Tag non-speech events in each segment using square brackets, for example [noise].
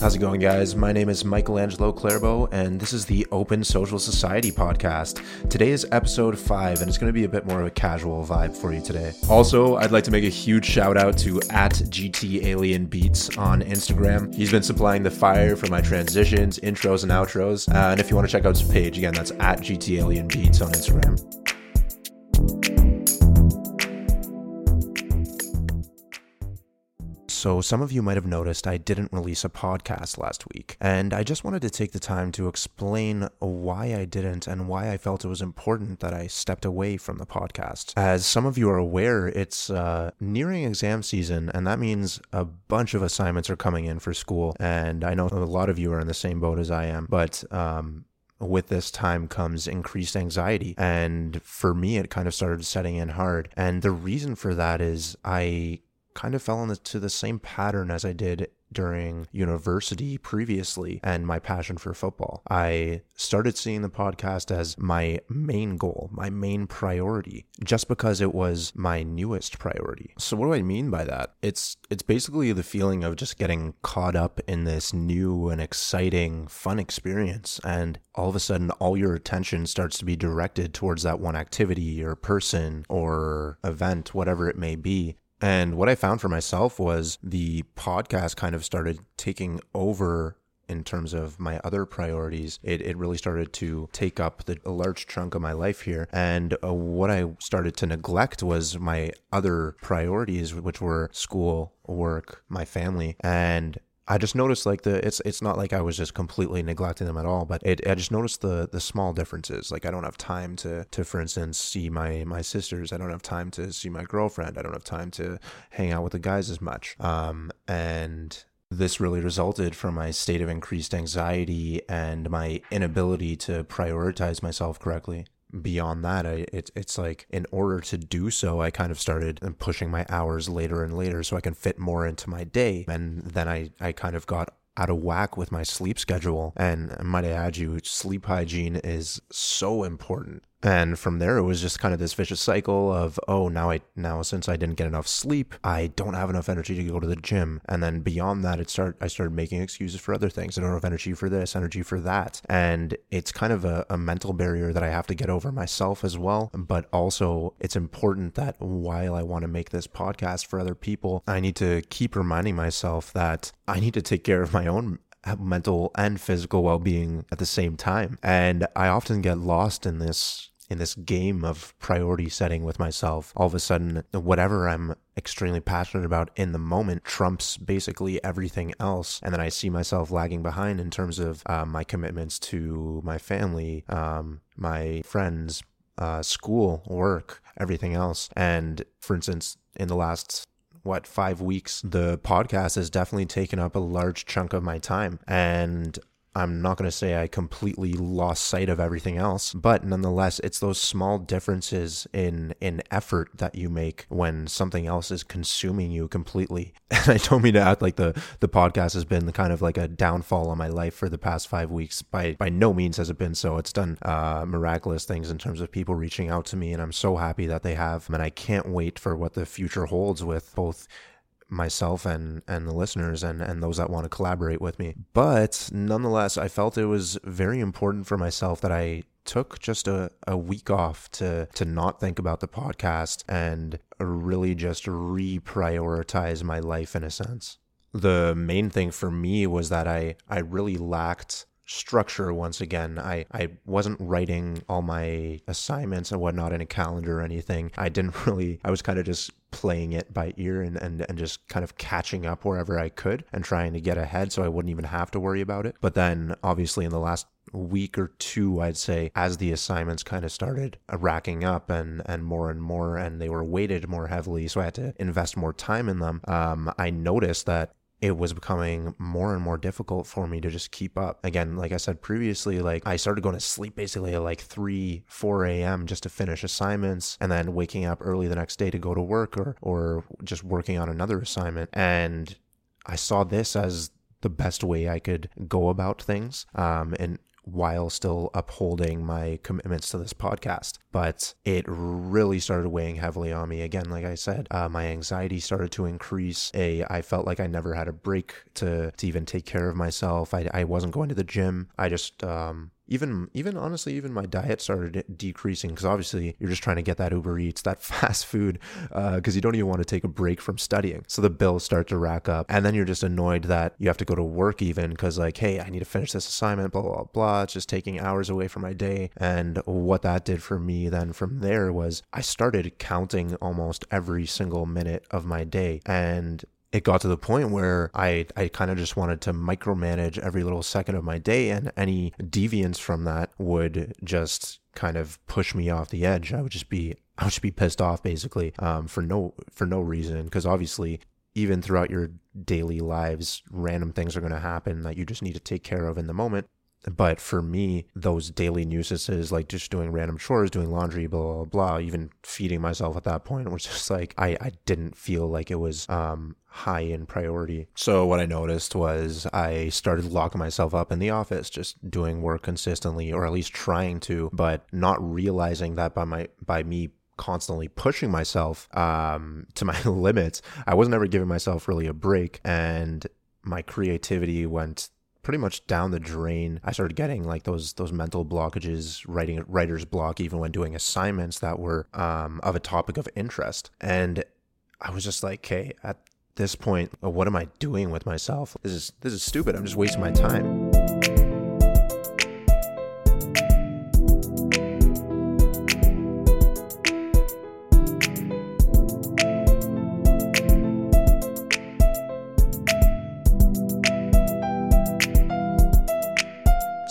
How's it going, guys? My name is Michelangelo Clairbo, and this is the Open Social Society podcast. Today is episode five, and it's going to be a bit more of a casual vibe for you today. Also, I'd like to make a huge shout out to at GT Alien Beats on Instagram. He's been supplying the fire for my transitions, intros, and outros. Uh, and if you want to check out his page, again, that's at GT Alien Beats on Instagram. So, some of you might have noticed I didn't release a podcast last week, and I just wanted to take the time to explain why I didn't and why I felt it was important that I stepped away from the podcast. As some of you are aware, it's uh, nearing exam season, and that means a bunch of assignments are coming in for school, and I know a lot of you are in the same boat as I am, but um, with this time comes increased anxiety. And for me, it kind of started setting in hard. And the reason for that is I kind of fell into the same pattern as I did during university previously and my passion for football. I started seeing the podcast as my main goal, my main priority, just because it was my newest priority. So what do I mean by that? It's it's basically the feeling of just getting caught up in this new and exciting fun experience and all of a sudden all your attention starts to be directed towards that one activity or person or event, whatever it may be. And what I found for myself was the podcast kind of started taking over in terms of my other priorities. It, it really started to take up the, a large chunk of my life here. And uh, what I started to neglect was my other priorities, which were school, work, my family. And I just noticed like the it's it's not like I was just completely neglecting them at all, but it I just noticed the the small differences. Like I don't have time to to for instance see my my sisters. I don't have time to see my girlfriend. I don't have time to hang out with the guys as much. Um and this really resulted from my state of increased anxiety and my inability to prioritize myself correctly beyond that, I, it, it's like in order to do so, I kind of started pushing my hours later and later so I can fit more into my day. And then I, I kind of got out of whack with my sleep schedule. And might I add you, sleep hygiene is so important and from there it was just kind of this vicious cycle of oh now i now since i didn't get enough sleep i don't have enough energy to go to the gym. And then beyond that it start i started making excuses for other things. I don't have energy for this energy for that. And it's kind of a, a mental barrier that i have to get over myself as well. But also it's important that while i want to make this podcast for other people i need to keep reminding myself that i need to take care of my own mental and physical well-being at the same time. And i often get lost in this in this game of priority setting with myself, all of a sudden, whatever I'm extremely passionate about in the moment trumps basically everything else. And then I see myself lagging behind in terms of uh, my commitments to my family, um, my friends, uh, school, work, everything else. And for instance, in the last what five weeks the podcast has definitely taken up a large chunk of my time and I'm not going to say I completely lost sight of everything else, but nonetheless, it's those small differences in in effort that you make when something else is consuming you completely. [laughs] And I don't mean to act like the the podcast has been kind of like a downfall on my life for the past five weeks. By by no means has it been so. It's done uh, miraculous things in terms of people reaching out to me, and I'm so happy that they have. And I can't wait for what the future holds with both myself and and the listeners and and those that want to collaborate with me. But nonetheless i felt it was very important for myself that i took just a, a week off to to not think about the podcast and really just reprioritize my life in a sense. The main thing for me was that i i really lacked structure once again. I, I wasn't writing all my assignments and whatnot in a calendar or anything. I didn't [laughs] really, I was kind of just playing it by ear and, and, and just kind of catching up wherever I could and trying to get ahead so I wouldn't even have to worry about it. But then obviously in the last week or two, I'd say, as the assignments kind of started racking up and, and more and more, and they were weighted more heavily, so I had to invest more time in them. Um, I noticed that it was becoming more and more difficult for me to just keep up. Again, like I said previously, like I started going to sleep basically at like 3, 4 a.m. just to finish assignments and then waking up early the next day to go to work or, or just working on another assignment. And I saw this as the best way I could go about things. Um, and while still upholding my commitments to this podcast. But it really started weighing heavily on me. Again, like I said, uh, my anxiety started to increase. A, I felt like I never had a break to to even take care of myself. I, I wasn't going to the gym. I just um, even even honestly even my diet started decreasing because obviously you're just trying to get that uber eats that [laughs] fast food because uh, you don't even want to take a break from studying. So the bills start to rack up and then you're just annoyed that you have to go to work even because like hey i need to finish this assignment blah blah blah it's just taking hours away from my day. And what that did for me then from there was i started counting almost every single minute of my day and it got to the point where I, I kind of just wanted to micromanage every little second of my day, and any deviance from that would just kind of push me off the edge. I would just be I would just be pissed off basically um, for no for no reason because obviously even throughout your daily lives, random things are going to happen that you just need to take care of in the moment. But for me, those daily nuisances, like just doing random chores, doing laundry, blah, blah, blah, even feeding myself at that point [laughs] was just like, I, I didn't feel like it was um, high in priority. So what I noticed was I started locking myself up in the office, just doing work consistently, or at least trying to, but not realizing that by my, by me constantly pushing myself um, to my [laughs] limits, I wasn't ever giving myself really a break. And my creativity went pretty much down the drain. I started getting like those those mental blockages, writing writer's block, even when doing assignments that were um, of a topic of interest. And I was just like, okay, at this point, what am I doing with myself? This is this is stupid. I'm just wasting my time.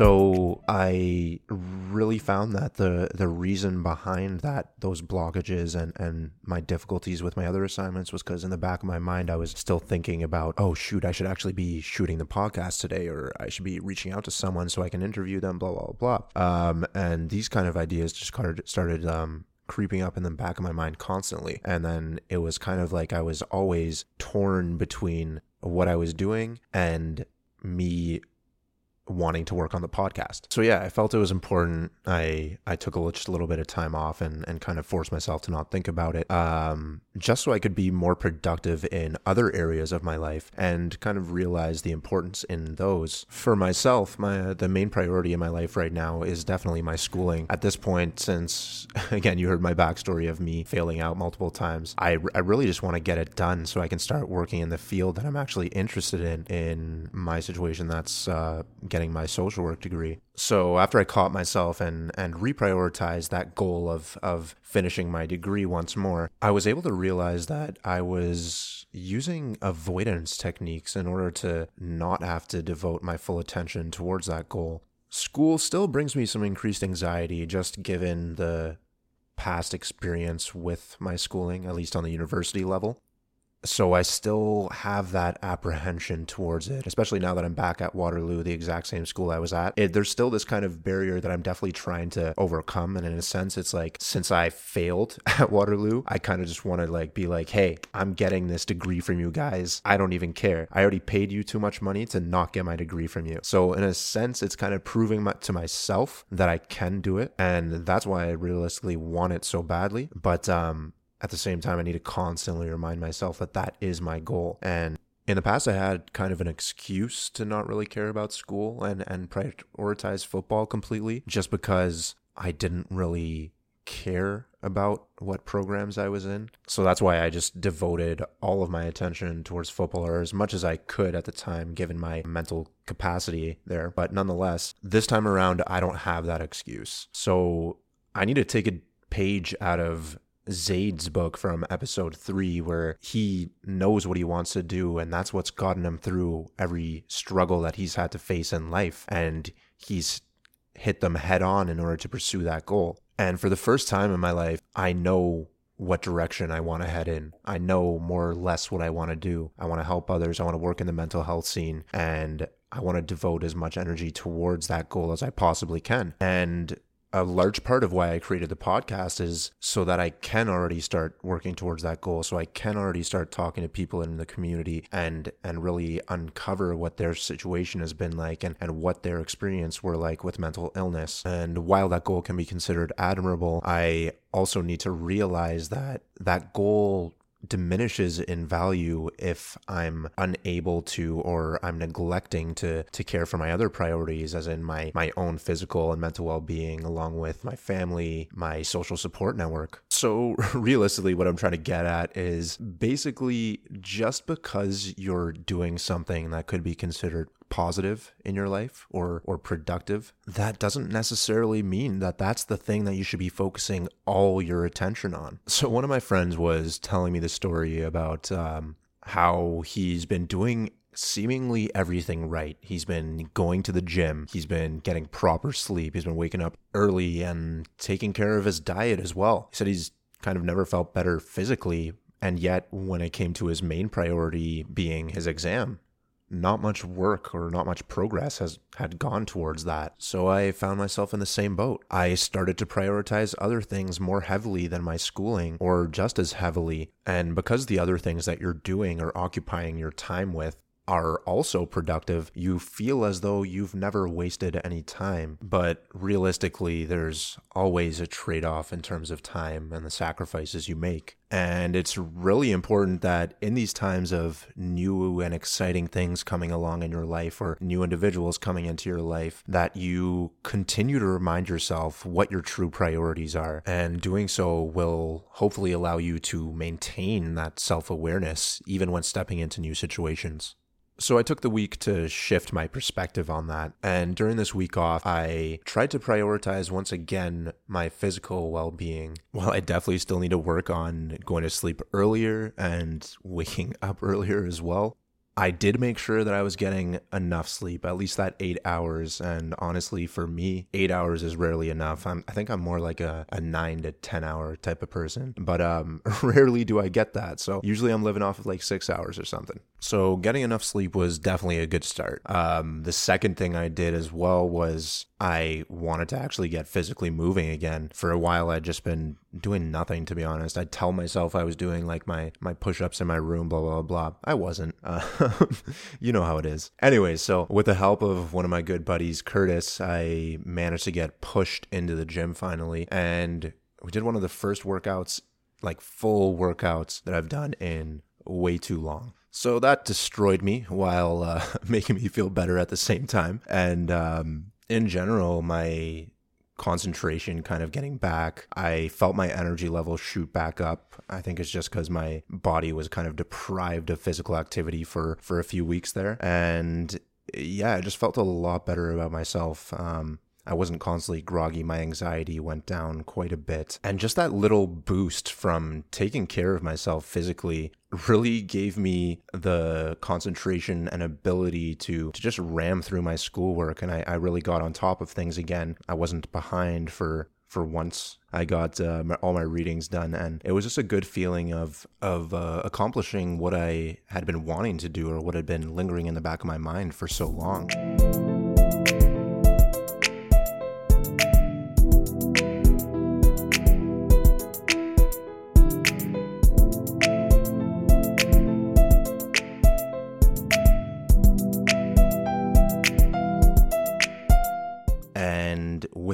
So I really found that the the reason behind that those blockages and and my difficulties with my other assignments was because in the back of my mind I was still thinking about oh shoot I should actually be shooting the podcast today or I should be reaching out to someone so I can interview them blah blah blah. Um, and these kind of ideas just started started um, creeping up in the back of my mind constantly. And then it was kind of like I was always torn between what I was doing and me wanting to work on the podcast. So yeah, I felt it was important. I I took a, just a little bit of time off and and kind of forced myself to not think about it, um, just so I could be more productive in other areas of my life and kind of realize the importance in those. For myself, my the main priority in my life right now is definitely my schooling. At this point, since [laughs] again you heard my backstory of me failing out multiple times, I I really just want to get it done so I can start working in the field that I'm actually interested in. In my situation, that's uh, getting getting my social work degree. So after I caught myself and and reprioritized that goal of of finishing my degree once more, I was able to realize that I was using avoidance techniques in order to not have to devote my full attention towards that goal. School still brings me some increased anxiety just given the past experience with my schooling, at least on the university level so I still have that apprehension towards it, especially now that I'm back at Waterloo, the exact same school I was at. It, there's still this kind of barrier that I'm definitely trying to overcome. And in a sense, it's like since I failed [laughs] at Waterloo, I kind of just want to like be like, hey, I'm getting this degree from you guys. I don't even care. I already paid you too much money to not get my degree from you. So in a sense, it's kind of proving my, to myself that I can do it, and that's why I realistically want it so badly. But um, at the same time, I need to constantly remind myself that that is my goal. And in the past, I had kind of an excuse to not really care about school and, and prioritize football completely just because I didn't really care about what programs I was in. So that's why I just devoted all of my attention towards football or as much as I could at the time, given my mental capacity there. But nonetheless, this time around, I don't have that excuse. So I need to take a page out of Zaid's book from episode three, where he knows what he wants to do, and that's what's gotten him through every struggle that he's had to face in life. And he's hit them head on in order to pursue that goal. And for the first time in my life, I know what direction I want to head in. I know more or less what I want to do. I want to help others. I want to work in the mental health scene. And I want to devote as much energy towards that goal as I possibly can. And a large part of why I created the podcast is so that I can already start working towards that goal. So I can already start talking to people in the community and and really uncover what their situation has been like and, and what their experience were like with mental illness. And while that goal can be considered admirable, I also need to realize that that goal diminishes in value if I'm unable to or I'm neglecting to to care for my other priorities as in my my own physical and mental well-being along with my family, my social support network. So [laughs] realistically what I'm trying to get at is basically just because you're doing something that could be considered positive in your life or or productive that doesn't necessarily mean that that's the thing that you should be focusing all your attention on so one of my friends was telling me the story about um, how he's been doing seemingly everything right. He's been going to the gym, he's been getting proper sleep, he's been waking up early and taking care of his diet as well. He said he's kind of never felt better physically. And yet, when it came to his main priority being his exam, not much work or not much progress has had gone towards that. So I found myself in the same boat. I started to prioritize other things more heavily than my schooling or just as heavily. And because the other things that you're doing or occupying your time with are also productive, you feel as though you've never wasted any time. But realistically, there's always a trade off in terms of time and the sacrifices you make. And it's really important that in these times of new and exciting things coming along in your life or new individuals coming into your life, that you continue to remind yourself what your true priorities are. And doing so will hopefully allow you to maintain that self awareness even when stepping into new situations. So I took the week to shift my perspective on that. And during this week off, I tried to prioritize once again my physical well being. While I definitely still need to work on going to sleep earlier and [laughs] waking up earlier as well, I did make sure that I was getting enough sleep, at least that eight hours. And honestly, for me, eight hours is rarely enough. I'm, I think I'm more like a, a nine to 10 hour type of person, but um, [laughs] rarely do I get that. So usually I'm living off of like six hours or something. So getting enough sleep was definitely a good start. Um, the second thing I did as well was I wanted to actually get physically moving again. For a while, I'd just been doing nothing, to be honest. I'd tell myself I was doing like my, my push ups in my room, blah, blah, blah. I wasn't. Uh, [laughs] you know how it is. Anyway, so with the help of one of my good buddies, Curtis, I managed to get pushed into the gym finally. And we did one of the first workouts, like full workouts that I've done in way too long. So that destroyed me while uh, [laughs] making me feel better at the same time. And um, in general, my concentration kind of getting back. I felt my energy level shoot back up. I think it's just because my body was kind of deprived of physical activity for for a few weeks there, and yeah, I just felt a lot better about myself. Um, I wasn't constantly groggy. My anxiety went down quite a bit. And just that little boost from taking care of myself physically really gave me the concentration and ability to, to just ram through my schoolwork. And I, I really got on top of things again. I wasn't behind for for once. I got uh, my, all my readings done, and it was just a good feeling of of uh, accomplishing what I had been wanting to do or what had been lingering in the back of my mind for so long.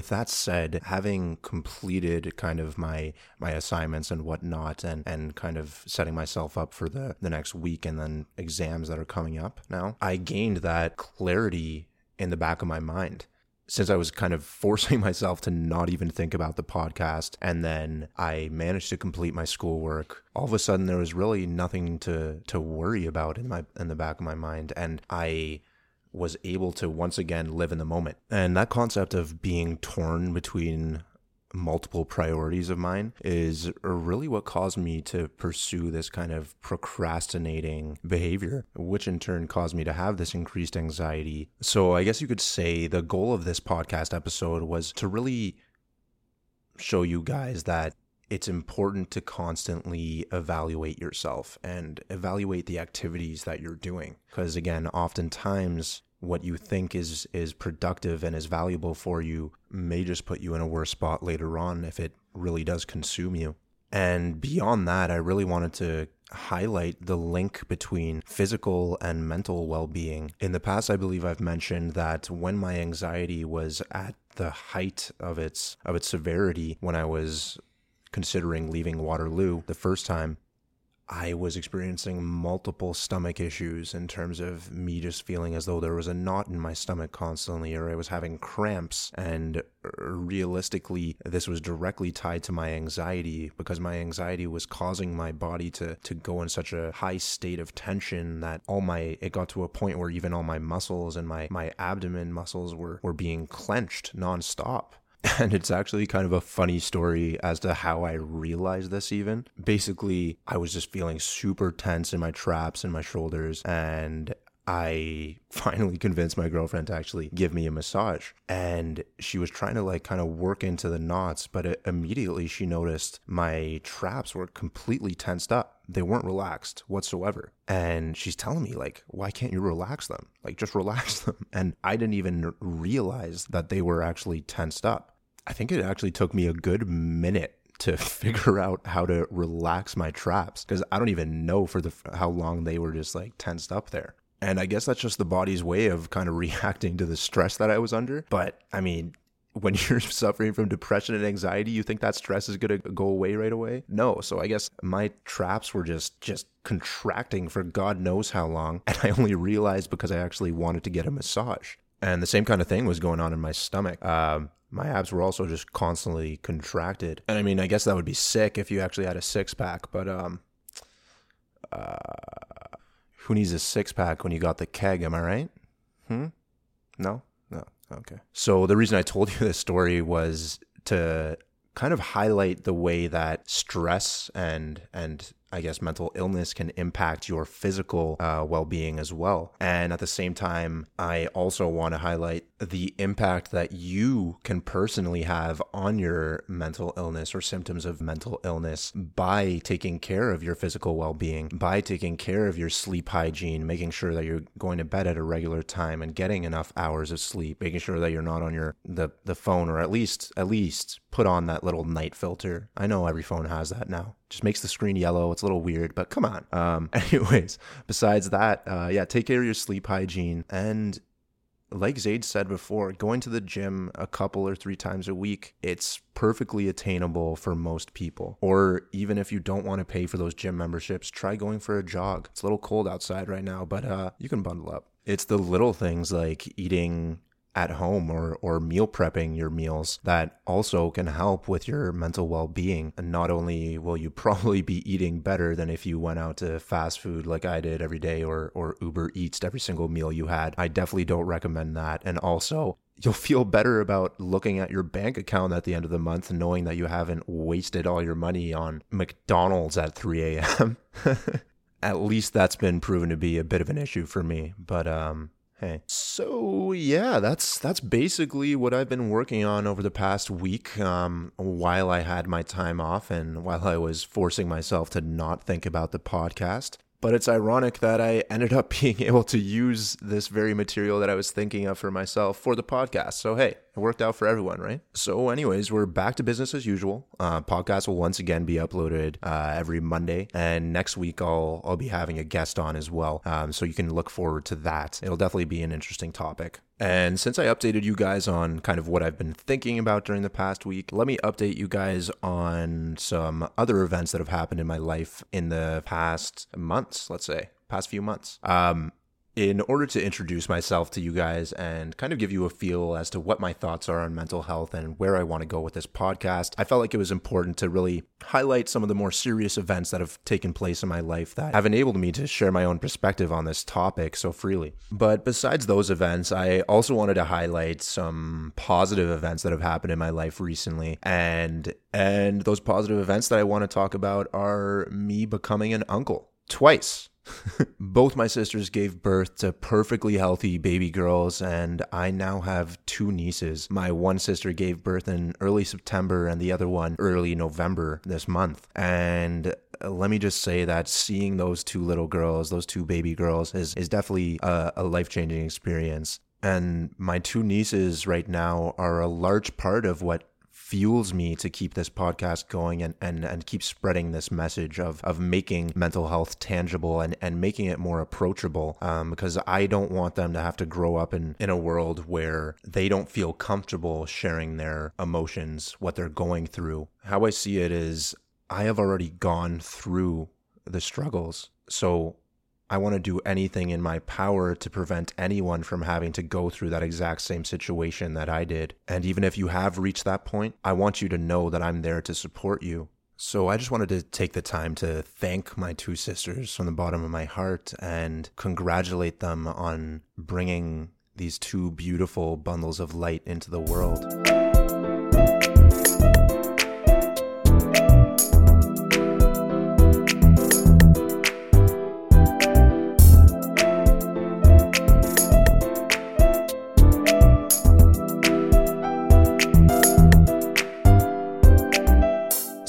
With that said, having completed kind of my my assignments and whatnot, and and kind of setting myself up for the the next week and then exams that are coming up now, I gained that clarity in the back of my mind. Since I was kind of [laughs] forcing myself to not even think about the podcast, and then I managed to complete my schoolwork, all of a sudden there was really nothing to to worry about in my in the back of my mind, and I was able to once again live in the moment. And that concept of being torn between multiple priorities of mine is really what caused me to pursue this kind of procrastinating behavior, which in turn caused me to have this increased anxiety. So I guess you could say the goal of this podcast episode was to really show you guys that it's important to constantly evaluate yourself and evaluate the activities that you're doing. Because again, oftentimes what you think is is productive and is valuable for you may just put you in a worse spot later on if it really does consume you. And beyond that, I really wanted to highlight the link between physical and mental well-being. In the past, I believe I've mentioned that when my anxiety was at the height of its of its severity when I was considering leaving Waterloo the first time, I was experiencing multiple stomach issues in terms of me just feeling as though there was a knot in my stomach constantly, or I was having cramps. And realistically, this was directly tied to my anxiety because my anxiety was causing my body to, to go in such a high state of tension that all my, it got to a point where even all my muscles and my, my abdomen muscles were, were being clenched nonstop. [laughs] And it's actually kind of a funny story as to how I realized this, even. Basically, I was just feeling super tense in my traps and my shoulders, and I [laughs] finally convinced my girlfriend to actually give me a massage. And she was trying to like kind of work into the knots, but it, immediately she noticed my traps were completely tensed up. They weren't relaxed whatsoever. And she's telling me, like, why can't you relax them? Like, just relax [laughs] them. And I didn't even realize that they were actually tensed up. I think it actually took me a good minute to [laughs] figure out how to relax my traps because I don't even know for the how long they were just like tensed up there. And I guess that's just the body's way of kind of [laughs] reacting to the stress that I was under. But I mean, when [laughs] you're suffering from depression and anxiety, you think that stress is going to go away right away? No. So I guess my traps were just just contracting for God knows how long, and [laughs] I only realized because I actually wanted to get a massage. And the same kind of thing was going on in my stomach. Um, my abs were also just constantly contracted. And I mean, I guess that would be sick if you actually had a six pack, but um, uh, who needs a six pack when you got the keg? Am I right? Hmm. No. No. Okay. So the reason I told [laughs] you this story was to kind of highlight the way that stress and and I guess mental illness can impact your physical uh, well being as well. And at the same time, I also want to highlight the impact that you can personally have on your mental illness or symptoms of mental illness by taking care of your physical well being, by taking care of your sleep hygiene, making sure that you're going to bed at a regular time and getting enough hours of sleep, making sure that you're not on your the, the phone or at least at least put on that little night filter. I know every phone has that now just makes the screen yellow. It's a little weird, but come on. Um, [laughs] anyways, besides that, uh, yeah, take care of your sleep hygiene. And like Zaid said before, going to the gym a couple or three times a week, it's perfectly attainable for most people. Or even if you don't want to pay for those gym memberships, try going for a jog. It's a little cold outside right now, but uh, you can bundle up. It's the little things like eating at home or, or meal prepping your meals that also can help with your mental well being. And not only will you [laughs] probably be eating better than if you went out to fast food like I did every day or, or Uber Eats every single meal you had. I definitely don't recommend that. And also, you'll feel better about looking at your bank account at the end of the month knowing that you haven't wasted all your money on McDonald's at 3 a.m. [laughs] at least that's been proven to be a bit of an issue for me. But um, Hey. So yeah, that's that's basically what I've been working on over the past week. Um, while I had my time off and while I was forcing myself to not think about the podcast. But it's ironic that I ended up [laughs] being able to use this very material that I was thinking of for myself for the podcast. So, hey, it worked out for everyone, right? So, anyways, we're back to business as usual. Uh, podcast will once again be uploaded uh, every Monday, and next week I'll I'll be having a guest on as well. Um, so you can look forward to that. It'll definitely be an interesting topic. And since I updated you guys on kind of what I've been thinking about during the past week, let me update you guys on some other events that have happened in my life in the past months, let's say, past few months. Um, in order to introduce myself to you guys and kind of give you a feel as to what my thoughts are on mental health and where I want to go with this podcast, I felt like it was important to really highlight some of the more serious events that have taken place in my life that have enabled me to share my own perspective on this topic so freely. But besides those events, I also wanted to highlight some positive events that have happened in my life recently. And and those positive events that I want to talk about are me becoming an uncle twice. Both my sisters gave birth to perfectly healthy baby girls, and I now have two nieces. My one sister gave birth in early September, and the other one early November this month. And uh, let me just say that seeing those two little girls, those two baby girls, is, is definitely a, a life changing experience. And my two nieces right now are a large part of what fuels me to keep this podcast going and, and, and keep spreading this message of, of making mental health tangible and, and making it more approachable. Um, because I don't want them to have to grow up in, in a world where they don't feel comfortable sharing their emotions, what they're going through. How I see it is I have already gone through the struggles. So I want to do anything in my power to prevent anyone from having to go through that exact same situation that I did. And even if you have reached that point, I want you to know that I'm there to support you. So I just wanted to take the time to thank my two sisters from the bottom of my heart and congratulate them on bringing these two beautiful bundles of light into the world.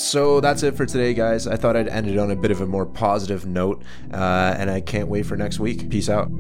So that's it for today, guys. I thought I'd end it on a bit of a more positive note, uh, and I can't wait for next week. Peace out.